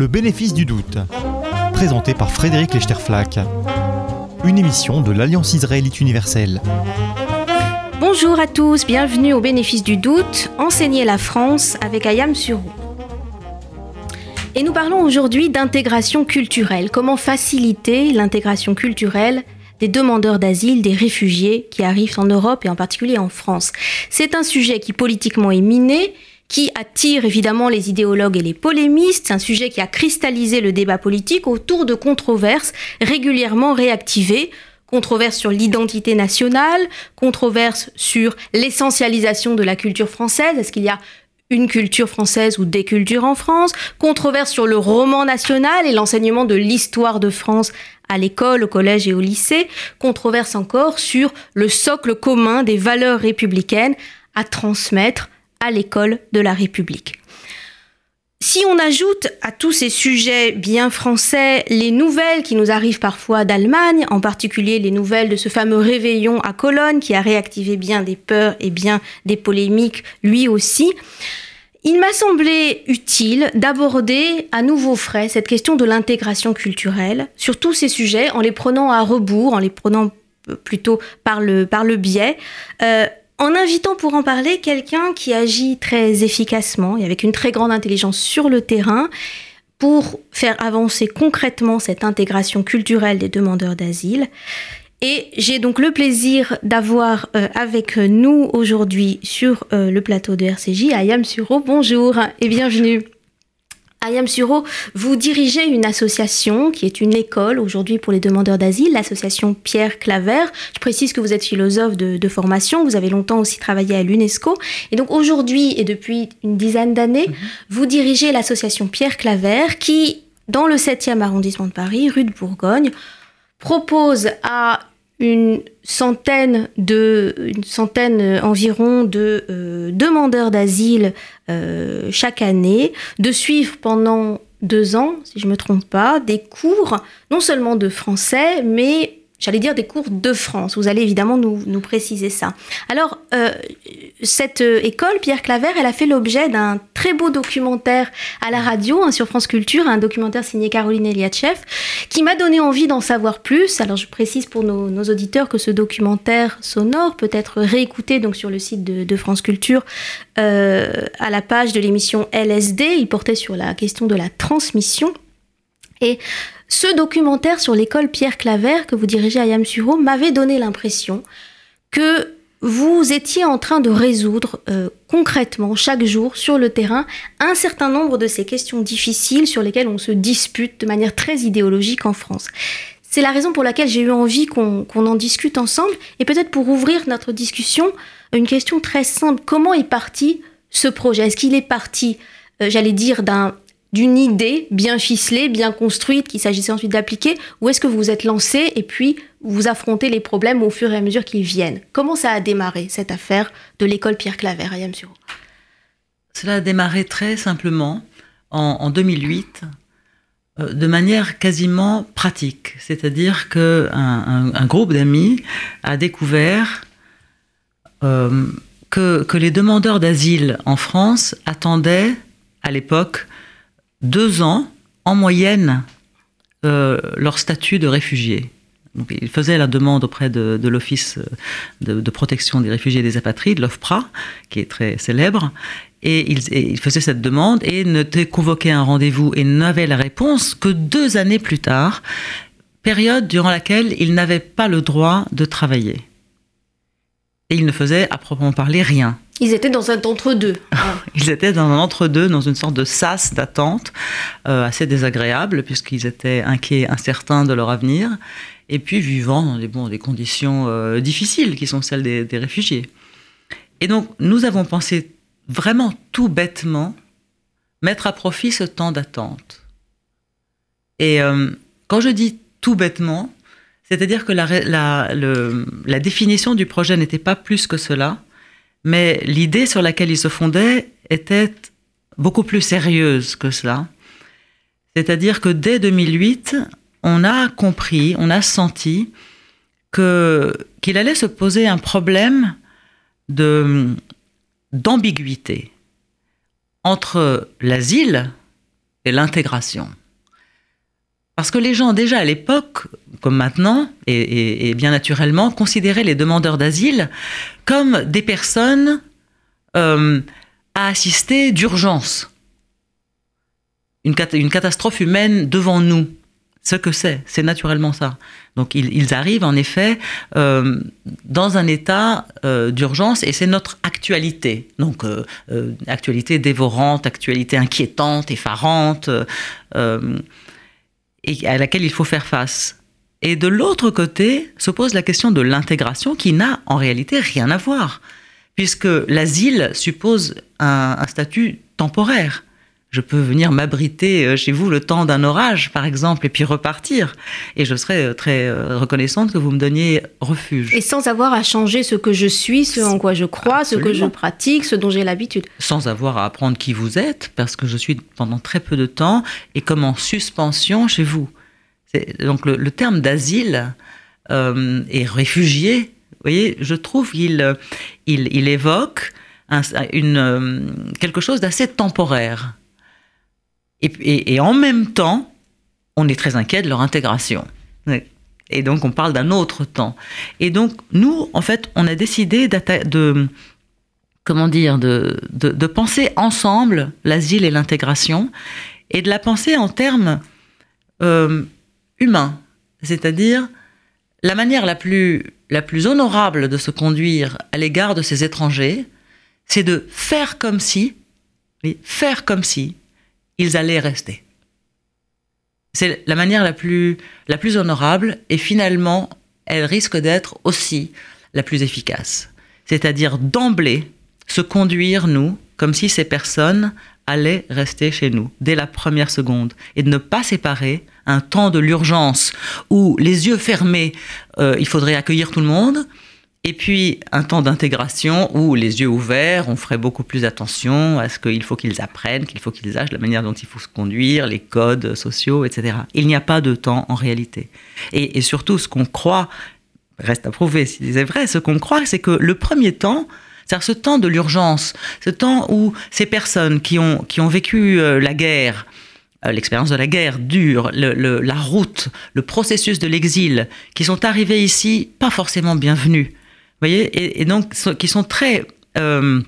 Le bénéfice du doute, présenté par Frédéric Lechterflack, une émission de l'Alliance israélite universelle. Bonjour à tous, bienvenue au bénéfice du doute, enseigner la France avec Ayam Suro. Et nous parlons aujourd'hui d'intégration culturelle, comment faciliter l'intégration culturelle des demandeurs d'asile, des réfugiés qui arrivent en Europe et en particulier en France. C'est un sujet qui politiquement est miné, qui attire évidemment les idéologues et les polémistes. C'est un sujet qui a cristallisé le débat politique autour de controverses régulièrement réactivées. Controverses sur l'identité nationale, controverses sur l'essentialisation de la culture française. Est-ce qu'il y a une culture française ou des cultures en France, controverse sur le roman national et l'enseignement de l'histoire de France à l'école, au collège et au lycée, controverse encore sur le socle commun des valeurs républicaines à transmettre à l'école de la République. Si on ajoute à tous ces sujets bien français les nouvelles qui nous arrivent parfois d'Allemagne, en particulier les nouvelles de ce fameux réveillon à Cologne qui a réactivé bien des peurs et bien des polémiques lui aussi, il m'a semblé utile d'aborder à nouveau frais cette question de l'intégration culturelle sur tous ces sujets en les prenant à rebours, en les prenant plutôt par le, par le biais, euh, en invitant pour en parler quelqu'un qui agit très efficacement et avec une très grande intelligence sur le terrain pour faire avancer concrètement cette intégration culturelle des demandeurs d'asile. Et j'ai donc le plaisir d'avoir euh, avec nous aujourd'hui sur euh, le plateau de RCJ Ayam Suro. Bonjour et bienvenue. Ayam Suro, vous dirigez une association qui est une école aujourd'hui pour les demandeurs d'asile, l'association Pierre Claver. Je précise que vous êtes philosophe de, formation, vous avez longtemps aussi travaillé à l'UNESCO. Et donc aujourd'hui et depuis une dizaine d'années, mhm. vous dirigez l'association Pierre Claver qui, dans le 7e arrondissement de Paris, rue de Bourgogne, propose à une centaine de, une centaine euh, environ de euh, demandeurs d'asile euh, chaque année, de suivre pendant deux ans, si je ne me trompe pas, des cours non seulement de français, mais j'allais dire des cours de France. Vous allez évidemment nous, nous préciser ça. Alors, euh, cette euh, école, Pierre Claver, elle a fait l'objet d'un très beau documentaire à la radio hein, sur France Culture, un documentaire signé Caroline Eliatchev, qui m'a donné envie d'en savoir plus. Alors, je précise pour nos, auditeurs que ce documentaire sonore peut être réécouté donc sur le site de, de France Culture euh, à la page de l'émission LSD. Il portait sur la question de la transmission. Et ce documentaire sur l'école Pierre Claver que vous dirigez à Yamsuro m'avait donné l'impression que vous étiez en train de résoudre euh, concrètement chaque jour sur le terrain un certain nombre de ces questions difficiles sur lesquelles on se dispute de manière très idéologique en France. C'est la raison pour laquelle j'ai eu envie qu'on en discute ensemble et peut-être pour ouvrir notre discussion, une question très simple. Comment est parti ce projet? Est-ce qu'il est parti, euh, j'allais dire, d'un d'une idée bien ficelée, bien construite, qu'il s'agissait ensuite d'appliquer, ou est-ce que vous vous êtes lancé et puis vous affrontez les problèmes au fur et à mesure qu'ils viennent? Comment ça a démarré, cette affaire de l'école Pierre Claver à Yamsuro Cela a démarré très simplement en, 2008, euh, de manière quasiment pratique. C'est-à-dire qu'un un, groupe d'amis a découvert euh, que, que les demandeurs d'asile en France attendaient à l'époque deux ans en moyenne euh, leur statut de réfugié. Donc, ils faisaient la demande auprès de, l'Office de, protection des réfugiés et des apatrides, l'OFPRA, qui est très célèbre, et ils, faisaient cette demande et ne convoquaient un rendez-vous et n'avaient la réponse que deux années plus tard, période durant laquelle ils n'avaient pas le droit de travailler. Et ils ne faisaient à proprement parler rien. Ils étaient dans un entre-deux. Ils étaient dans un entre-deux, dans une sorte de sas d'attente euh, assez désagréable, puisqu'ils étaient inquiets, incertains de leur avenir, et puis vivant dans des, conditions euh, difficiles qui sont celles des, réfugiés. Et donc, nous avons pensé vraiment tout bêtement mettre à profit ce temps d'attente. Et euh, quand je dis tout bêtement, c'est-à-dire que la définition du projet n'était pas plus que cela, mais l'idée sur laquelle il se fondait était beaucoup plus sérieuse que cela. C'est-à-dire que dès 2008, on a compris, on a senti qu'il allait se poser un problème d'ambiguïté entre l'asile et l'intégration. Parce que les gens, déjà à l'époque, comme maintenant, et, bien naturellement, considéraient les demandeurs d'asile comme des personnes euh, à assister d'urgence. Une, catastrophe humaine devant nous ce que c'est, c'est naturellement ça. Donc ils, arrivent en effet euh, dans un état euh, d'urgence et c'est notre actualité. Donc actualité dévorante, actualité inquiétante, effarante, et à laquelle il faut faire face. Et de l'autre côté se pose la question de l'intégration qui n'a en réalité rien à voir, puisque l'asile suppose un statut temporaire je peux venir m'abriter euh, chez vous le temps d'un orage, par exemple, et puis repartir. Et je serais euh, très euh, reconnaissante que vous me donniez refuge. Et sans avoir à changer ce que je suis, ce en quoi je crois, ce que je pratique, ce dont j'ai l'habitude. Sans avoir à apprendre qui vous êtes, parce que je suis pendant très peu de temps et comme en suspension chez vous. Donc le, terme d'asile et réfugié, vous voyez, je trouve qu'il il, évoque une, quelque chose d'assez temporaire. Et, en même temps, on est très inquiet de leur intégration. Et donc, on parle d'un autre temps. Et donc, nous, en fait, on a décidé de, comment dire, de, de, penser ensemble l'asile et l'intégration, et de la penser en termes euh, humains, c'est-à-dire la manière la plus, la plus honorable de se conduire à l'égard de ces étrangers, c'est de faire comme si, faire comme si ils allaient rester. C'est la manière la plus, la plus honorable et finalement, elle risque d'être aussi la plus efficace. C'est-à-dire d'emblée se conduire, nous, comme si ces personnes allaient rester chez nous dès la première seconde et de ne pas séparer un temps de l'urgence où les yeux fermés, euh, il faudrait accueillir tout le monde, et puis un temps d'intégration où les yeux ouverts, on ferait beaucoup plus attention à ce qu'il faut qu'ils apprennent, qu'il faut qu'ils sachent la manière dont il faut se conduire, les codes sociaux, etc. Il n'y a pas de temps en réalité. Et, surtout, ce qu'on croit, reste à prouver si c'est vrai, ce qu'on croit, c'est que le premier temps, c'est-à-dire ce temps de l'urgence, ce temps où ces personnes qui ont, vécu euh, la guerre, euh, l'expérience de la guerre dure, la route, le processus de l'exil, qui sont arrivés ici pas forcément bienvenus, voyez et, donc qui sont très euh,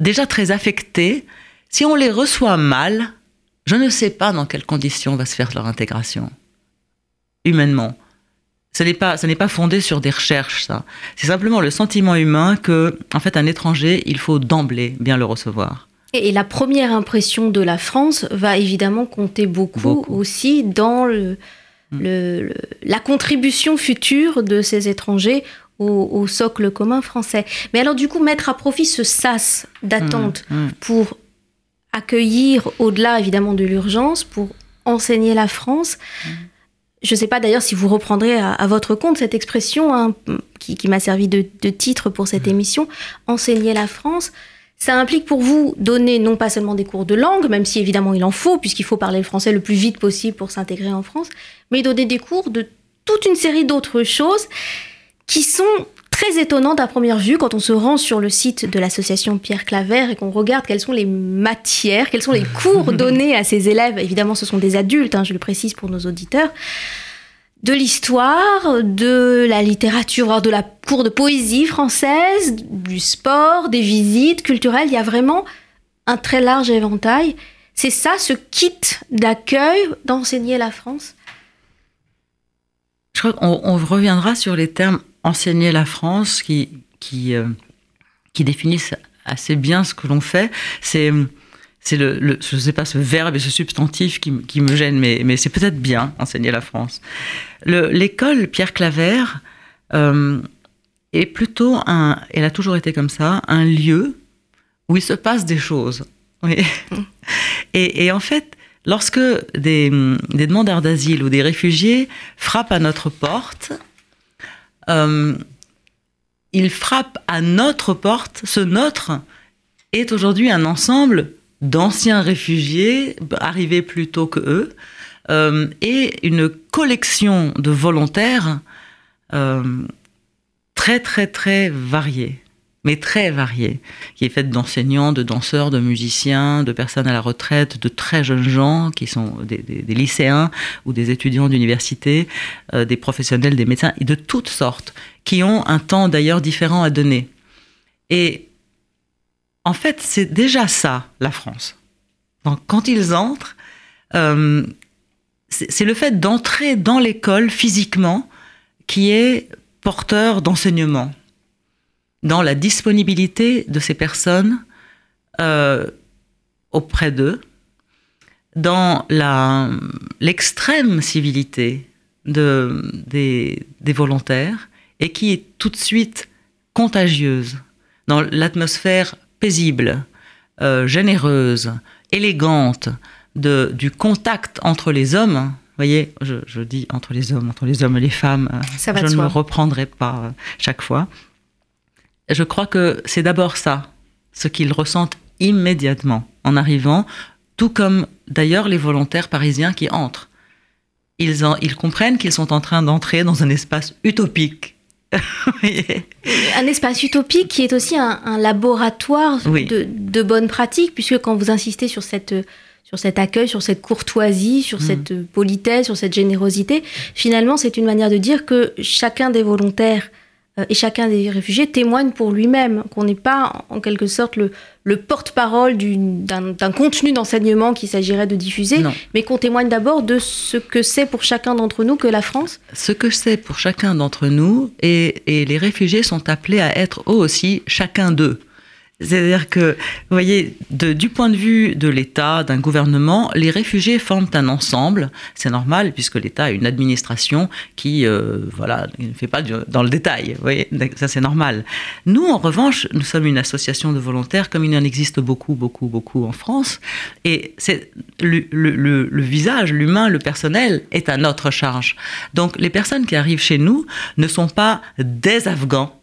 déjà très affectés. Si on les reçoit mal, je ne sais pas dans quelles conditions va se faire leur intégration humainement. Ce n'est pas, ce n'est pas fondé sur des recherches, ça. C'est simplement le sentiment humain que, en fait, un étranger, il faut d'emblée bien le recevoir. Et la première impression de la France va évidemment compter beaucoup, aussi dans le, le, la contribution future de ces étrangers au, socle commun français. Mais alors du coup, mettre à profit ce sas d'attente mmh, mmh. pour accueillir au-delà évidemment de l'urgence, pour enseigner la France. Mmh. Je ne sais pas d'ailleurs si vous reprendrez à, votre compte cette expression hein, qui, m'a servi de, titre pour cette émission, enseigner la France. Ça implique pour vous donner non pas seulement des cours de langue, même si évidemment il en faut, puisqu'il faut parler le français le plus vite possible pour s'intégrer en France, mais donner des cours de toute une série d'autres choses qui sont très étonnantes à première vue quand on se rend sur le site de l'association Pierre Claver et qu'on regarde quelles sont les matières, quels sont les cours donnés à ces élèves. Évidemment, ce sont des adultes, hein, je le précise pour nos auditeurs. De l'histoire, de la littérature, de la cour de poésie française, du sport, des visites culturelles. Il y a vraiment un très large éventail. C'est ça, ce kit d'accueil d'enseigner la France? Je crois qu'on reviendra sur les termes enseigner la France qui, qui, euh, qui définissent assez bien ce que l'on fait. C'est c'est le, je sais pas, ce verbe et ce substantif qui, qui me gêne, mais, mais c'est peut-être bien, enseigner la France. L'école Pierre Claver euh, est plutôt un, elle a toujours été comme ça, un lieu où il se passe des choses. Oui. Et, et, en fait, lorsque des, des demandeurs d'asile ou des réfugiés frappent à notre porte, euh, il frappe à notre porte. Ce notre est aujourd'hui un ensemble d'anciens réfugiés arrivés plus tôt que eux euh, et une collection de volontaires euh, très très très variée. Mais très variée, qui est faite d'enseignants, de danseurs, de musiciens, de personnes à la retraite, de très jeunes gens qui sont des, lycéens ou des étudiants d'université, euh, des professionnels, des médecins, et de toutes sortes, qui ont un temps d'ailleurs différent à donner. Et en fait, c'est déjà ça, la France. Donc, quand ils entrent, euh, c'est le fait d'entrer dans l'école physiquement qui est porteur d'enseignement dans la disponibilité de ces personnes euh, auprès d'eux, dans l'extrême civilité de, des, volontaires et qui est tout de suite contagieuse, dans l'atmosphère paisible, euh, généreuse, élégante de, du contact entre les hommes. Vous voyez, je, dis entre les hommes, entre les hommes et les femmes. Ça je ne me reprendrai pas chaque fois je crois que c'est d'abord ça, ce qu'ils ressentent immédiatement en arrivant, tout comme d'ailleurs les volontaires parisiens qui entrent. Ils, ils comprennent qu'ils sont en train d'entrer dans un espace utopique. un espace utopique qui est aussi un, laboratoire de, de bonnes pratiques, puisque quand vous insistez sur cette sur cet accueil, sur cette courtoisie, sur mm. cette politesse, sur cette générosité. Finalement, c'est une manière de dire que chacun des volontaires et chacun des réfugiés témoigne pour lui-même, qu'on n'est pas en quelque sorte le, porte-parole d'un contenu d'enseignement qu'il s'agirait de diffuser, mais qu'on témoigne d'abord de ce que c'est pour chacun d'entre nous que la France Ce que c'est pour chacun d'entre nous, et, et les réfugiés sont appelés à être eux aussi chacun d'eux. C'est-à-dire que, vous voyez, du point de vue de l'État, d'un gouvernement, les réfugiés forment un ensemble. C'est normal puisque l'État a une administration qui, euh, voilà, ne fait pas dans le détail. Vous voyez, ça c'est normal. Nous, en revanche, nous sommes une association de volontaires comme il en existe beaucoup, beaucoup, beaucoup en France. Et c'est le, le visage, l'humain, le personnel est à notre charge. Donc, les personnes qui arrivent chez nous ne sont pas des Afghans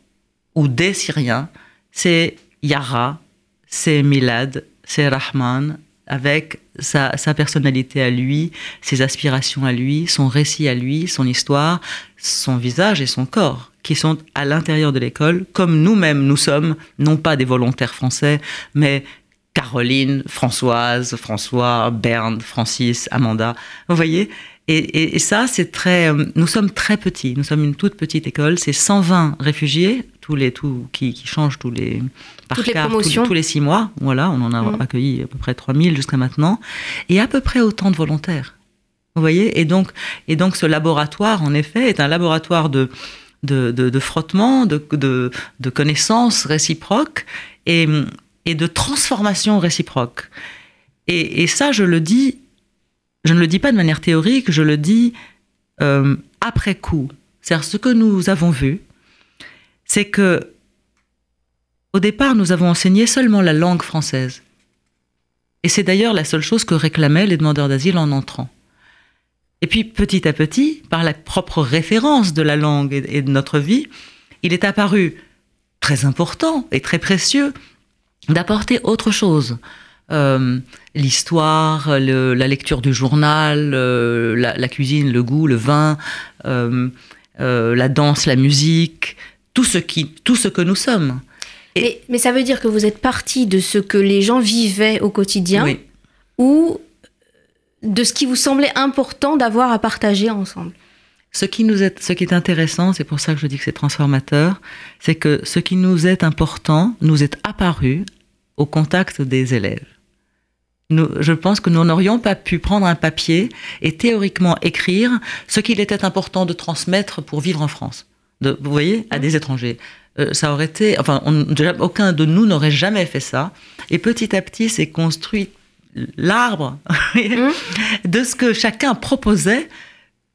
ou des Syriens. C'est Yara, c'est Milad, c'est Rahman, avec sa, personnalité à lui, ses aspirations à lui, son récit à lui, son histoire, son visage et son corps, qui sont à l'intérieur de l'école, comme nous-mêmes nous sommes, non pas des volontaires français, mais Caroline, Françoise, François, Berne, Francis, Amanda. Vous voyez? Et, ça, c'est très. Euh, nous sommes très petits. Nous sommes une toute petite école. C'est 120 réfugiés, tous les, qui, qui changent tous les, par tous, les six mois. Voilà, on en a mmh. accueilli à peu près 3000 jusqu'à maintenant. Et à peu près autant de volontaires. Vous voyez? Et donc, et donc, ce laboratoire, en effet, est un laboratoire de, de, de, frottement, de, de, de connaissances réciproques et, et de transformation réciproque. Et, et ça, je le dis je ne le dis pas de manière théorique, je le dis euh, après coup. C'est-à-dire ce que nous avons vu, c'est que au départ, nous avons enseigné seulement la langue française. Et c'est d'ailleurs la seule chose que réclamaient les demandeurs d'asile en entrant. Et puis petit à petit, par la propre référence de la langue et de notre vie, il est apparu très important et très précieux d'apporter autre chose. Euh, l'histoire, la lecture du journal, euh, la, cuisine, le goût, le vin, euh, la danse, la musique, tout ce, qui, tout ce que nous sommes. Mais, mais, ça veut dire que vous êtes parti de ce que les gens vivaient au quotidien ou de ce qui vous semblait important d'avoir à partager ensemble? Ce qui, nous est, ce qui est intéressant, c'est pour ça que je dis que c'est transformateur, c'est que ce qui nous est important nous est apparu au contact des élèves je pense que nous n'aurions pas pu prendre un papier et théoriquement écrire ce qu'il était important de transmettre pour vivre en France. De, vous voyez, à des étrangers. Euh, ça aurait été, enfin, aucun de nous n'aurait jamais fait ça. Et petit à petit, c'est construit l'arbre mmh. de ce que chacun proposait,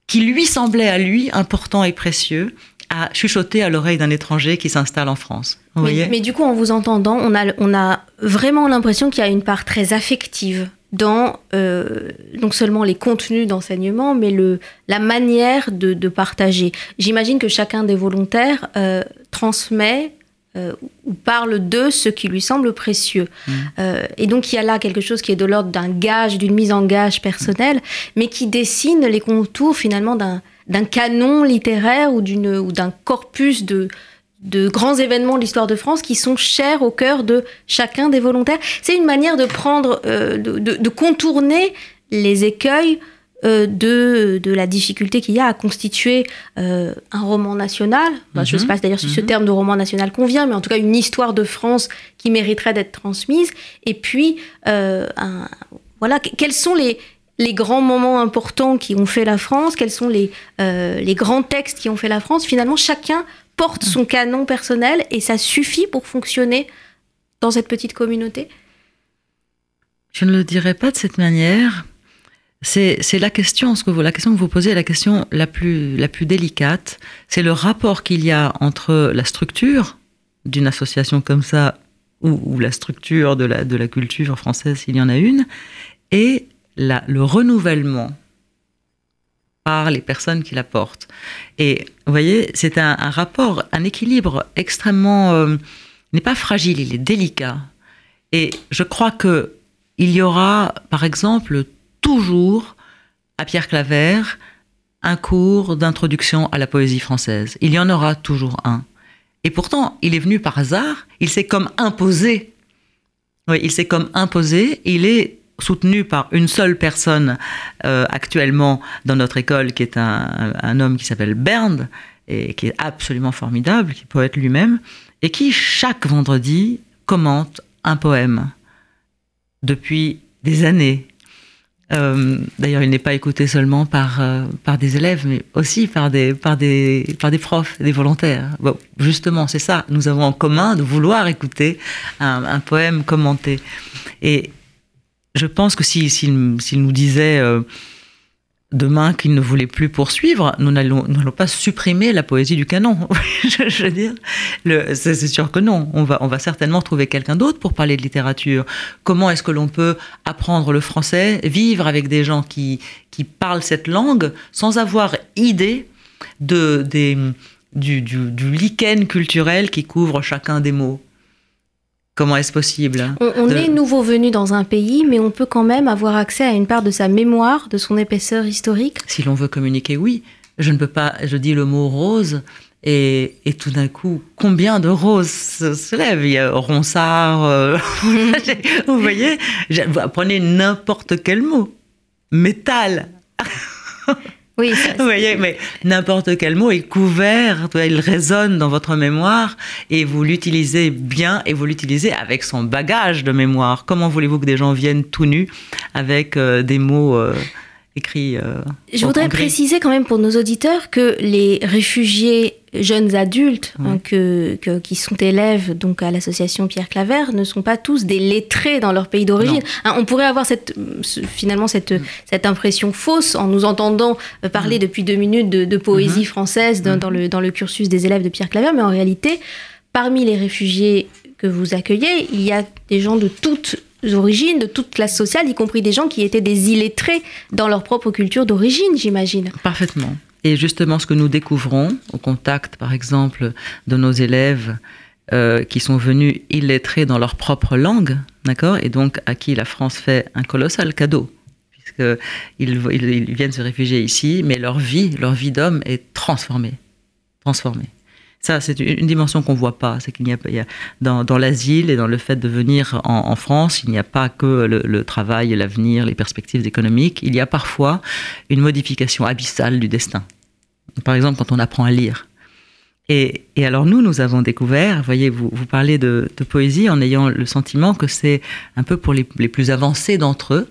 qui lui semblait à lui important et précieux, à chuchoter à l'oreille d'un étranger qui s'installe en France. mais, du coup, en vous entendant, on a, on a vraiment l'impression qu'il y a une part très affective dans euh, non seulement les contenus d'enseignement, mais le, la manière de, partager. J'imagine que chacun des volontaires euh, transmet euh, ou parle de ce qui lui semble précieux. Mmh. et donc il y a là quelque chose qui est de l'ordre d'un gage, d'une mise en gage personnelle, mais qui dessine les contours finalement d'un d'un canon littéraire ou d'un corpus de, de grands événements de l'histoire de France qui sont chers au cœur de chacun des volontaires. C'est une manière de prendre, euh, de, contourner les écueils euh, de, de, la difficulté qu'il y a à constituer euh, un roman national. je ne sais mhm. pas d'ailleurs si ce mhm. terme de roman national convient, mais en tout cas une histoire de France qui mériterait d'être transmise. Et puis, un, voilà, quels sont les, les grands moments importants qui ont fait la France, quels sont les, les grands textes qui ont fait la France? Finalement, chacun porte son canon personnel et ça suffit pour fonctionner dans cette petite communauté? Je ne le dirais pas de cette manière. C'est la question, ce que vous, la question que vous posez, la question la plus, la plus délicate. C'est le rapport qu'il y a entre la structure d'une association comme ça ou, la structure de la, de la culture française, s'il y en a une, et la, le renouvellement par les personnes qui la portent. Et vous voyez, c'est un, rapport, un équilibre extrêmement... Euh, n'est pas fragile, il est délicat. Et je crois que il y aura, par exemple, toujours à Pierre Claver un cours d'introduction à la poésie française. Il y en aura toujours un. Et pourtant, il est venu par hasard, il s'est comme imposé. Oui, il s'est comme imposé, il est soutenu par une seule personne euh, actuellement dans notre école, qui est un, homme qui s'appelle Bernd, et qui est absolument formidable, qui est poète lui-même, et qui chaque vendredi commente un poème depuis des années. Euh, d'ailleurs, il n'est pas écouté seulement par, euh, par des élèves, mais aussi par des, par des, par des profs, des volontaires. Bon, justement, c'est ça. Nous avons en commun de vouloir écouter un, un poème commenté. Et je pense que s'il si, nous disait euh, demain qu'il ne voulait plus poursuivre, nous n'allons pas supprimer la poésie du canon. je, veux dire, c'est sûr que non. On va, certainement trouver quelqu'un d'autre pour parler de littérature. Comment est-ce que l'on peut apprendre le français, vivre avec des gens qui, parlent cette langue sans avoir idée du lichen culturel qui couvre chacun des mots? Comment est-ce possible On, est nouveau venu dans un pays, mais on peut quand même avoir accès à une part de sa mémoire, de son épaisseur historique. Si l'on veut communiquer, oui. Je ne peux pas, je dis le mot rose, et, tout d'un coup, combien de roses se, lèvent? Il y a Ronsard, euh, vous voyez? Vous Prenez n'importe quel mot. Métal oui, Vous voyez, mais n'importe quel mot est couvert, il résonne dans votre mémoire et vous l'utilisez bien et vous l'utilisez avec son bagage de mémoire. Comment voulez-vous que des gens viennent tout nus avec euh, des mots euh, écrits euh, Je voudrais préciser quand même pour nos auditeurs que les réfugiés jeunes adultes hein, que, qui sont élèves donc à l'association Pierre Claver ne sont pas tous des lettrés dans leur pays d'origine. Hein, on pourrait avoir cette, finalement cette, mm. cette impression fausse en nous entendant euh, parler mm. depuis deux minutes de, poésie mm-hmm. française dans, mm-hmm. le, dans le cursus des élèves de Pierre Claver, mais en réalité, parmi les réfugiés que vous accueillez, il y a des gens de toutes origines, de toute classe sociale, y compris des gens qui étaient des illettrés dans leur propre culture d'origine, j'imagine. Parfaitement. Et justement, ce que nous découvrons au contact, par exemple, de nos élèves euh, qui sont venus illettrés dans leur propre langue, d'accord, et donc à qui la France fait un colossal cadeau, puisqu'ils ils viennent se réfugier ici, mais leur vie, leur vie d'homme est transformée, transformée. Ça, c'est une dimension qu'on voit pas. C'est qu'il n'y a, dans, l'asile et dans le fait de venir en, France, il n'y a pas que le, travail, l'avenir, les perspectives économiques. Il y a parfois une modification abyssale du destin. Par exemple, quand on apprend à lire. Et, alors nous, nous avons découvert, voyez, vous, vous parlez de, poésie en ayant le sentiment que c'est un peu pour les plus avancés d'entre eux.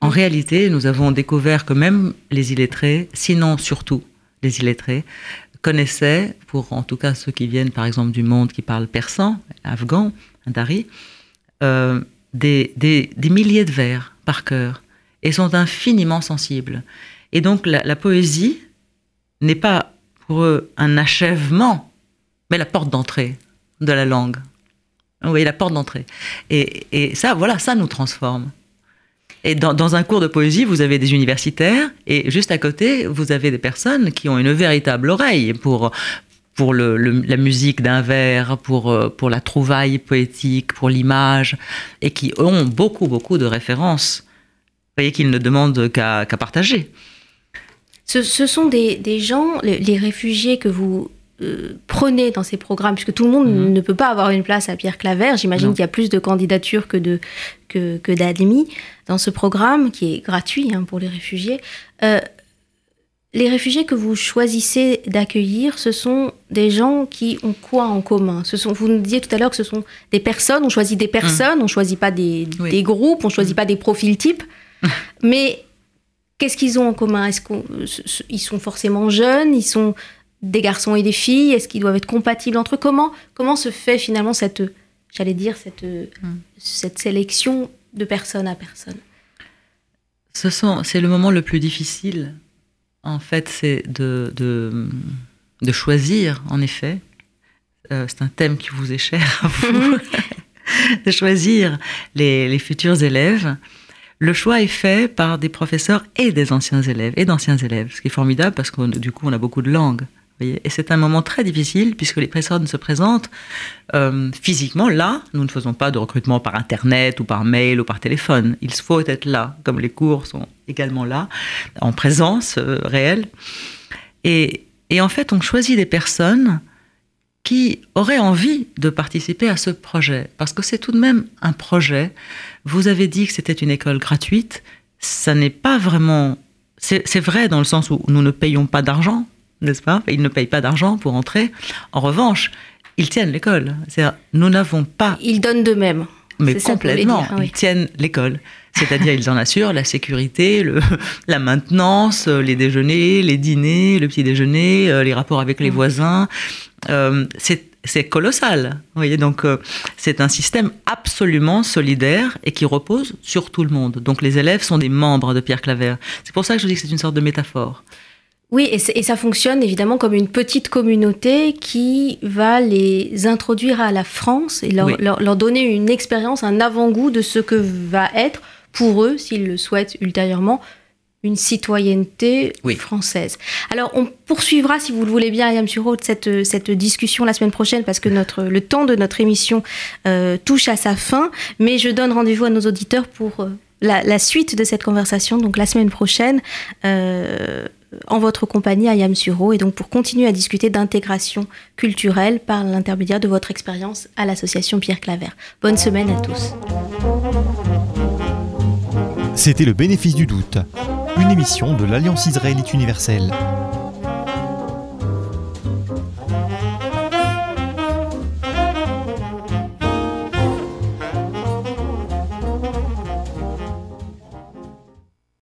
En réalité, nous avons découvert que même les illettrés, sinon surtout les illettrés, connaissaient, pour en tout cas ceux qui viennent par exemple du monde qui parle persan, afghan, dari, euh, des, des, des, milliers de vers par cœur et sont infiniment sensibles. Et donc la, la poésie n'est pas pour eux un achèvement, mais la porte d'entrée de la langue. Voyez, la porte d'entrée. Et, et ça, voilà, ça nous transforme. Et dans, un cours de poésie, vous avez des universitaires et juste à côté, vous avez des personnes qui ont une véritable oreille pour, pour le, la musique d'un vers, pour, euh, pour la trouvaille poétique, pour l'image, et qui ont beaucoup, beaucoup de références. Vous voyez qu'ils ne demandent qu'à partager. Ce, ce, sont des, des gens, les, réfugiés que vous euh, prenez dans ces programmes, puisque tout le monde Mhm. ne peut pas avoir une place à Pierre Claver. J'imagine qu'il y a plus de candidatures que de que, que d'admis dans ce programme qui est gratuit hein, pour les réfugiés. Euh, les réfugiés que vous choisissez d'accueillir, ce sont des gens qui ont quoi en commun? Ce sont, Vous nous disiez tout à l'heure que ce sont des personnes, on choisit des personnes, on choisit pas des, Oui. des groupes, on choisit pas des profils types. Mais qu'est-ce qu'ils ont en commun? Est-ce qu'ils sont forcément jeunes? Ils sont des garçons et des filles Est-ce qu'ils doivent être compatibles entre eux? Comment, comment se fait finalement cette, j'allais dire, cette, cette sélection de personne à personne? Ce sont, c'est le moment le plus difficile. En fait, c'est de, de, de choisir, en effet. Euh, c'est un thème qui vous est cher à vous. de choisir les, les futurs élèves. Le choix est fait par des professeurs et des anciens élèves, et d'anciens élèves, ce qui est formidable parce que du coup, on a beaucoup de langues. Et c'est un moment très difficile puisque les personnes se présentent euh, physiquement là. Nous ne faisons pas de recrutement par Internet ou par mail ou par téléphone. Il faut être là, comme les cours sont également là, en présence euh, réelle. Et, et en fait, on choisit des personnes qui auraient envie de participer à ce projet, parce que c'est tout de même un projet. Vous avez dit que c'était une école gratuite, ça n'est pas vraiment... C'est vrai dans le sens où nous ne payons pas d'argent, n'est-ce pas? Ils ne payent pas d'argent pour entrer. En revanche, ils tiennent l'école. C'est-à-dire, Nous n'avons pas... Ils donnent d'eux-mêmes. Mais complètement, dire, oui. ils tiennent l'école. C'est-à-dire, ils en assurent la sécurité, le, la maintenance, euh, les déjeuners, les dîners, le petit déjeuner, euh, les rapports avec les Mhm. voisins. Euh, c'est c'est colossal. Vous voyez, donc euh, c'est un système absolument solidaire et qui repose sur tout le monde. Donc les élèves sont des membres de Pierre Claver. C'est pour ça que je dis que c'est une sorte de métaphore. Oui, et, ça fonctionne évidemment comme une petite communauté qui va les introduire à la France et leur, Oui. leur- leur donner une expérience, un avant-goût de ce que va être pour eux, s'ils le souhaitent ultérieurement, une citoyenneté Oui. française. Alors, on poursuivra, si vous le voulez bien, Ayam Suro, cette, cette discussion la semaine prochaine parce que notre, le temps de notre émission euh, touche à sa fin. Mais je donne rendez-vous à nos auditeurs pour euh, la, la suite de cette conversation, donc la semaine prochaine. euh, en votre compagnie, Ayam Suro, et donc pour continuer à discuter d'intégration culturelle par l'intermédiaire de votre expérience à l'association Pierre Claver. Bonne semaine à tous. C'était le bénéfice du doute, une émission de l'Alliance israélite universelle.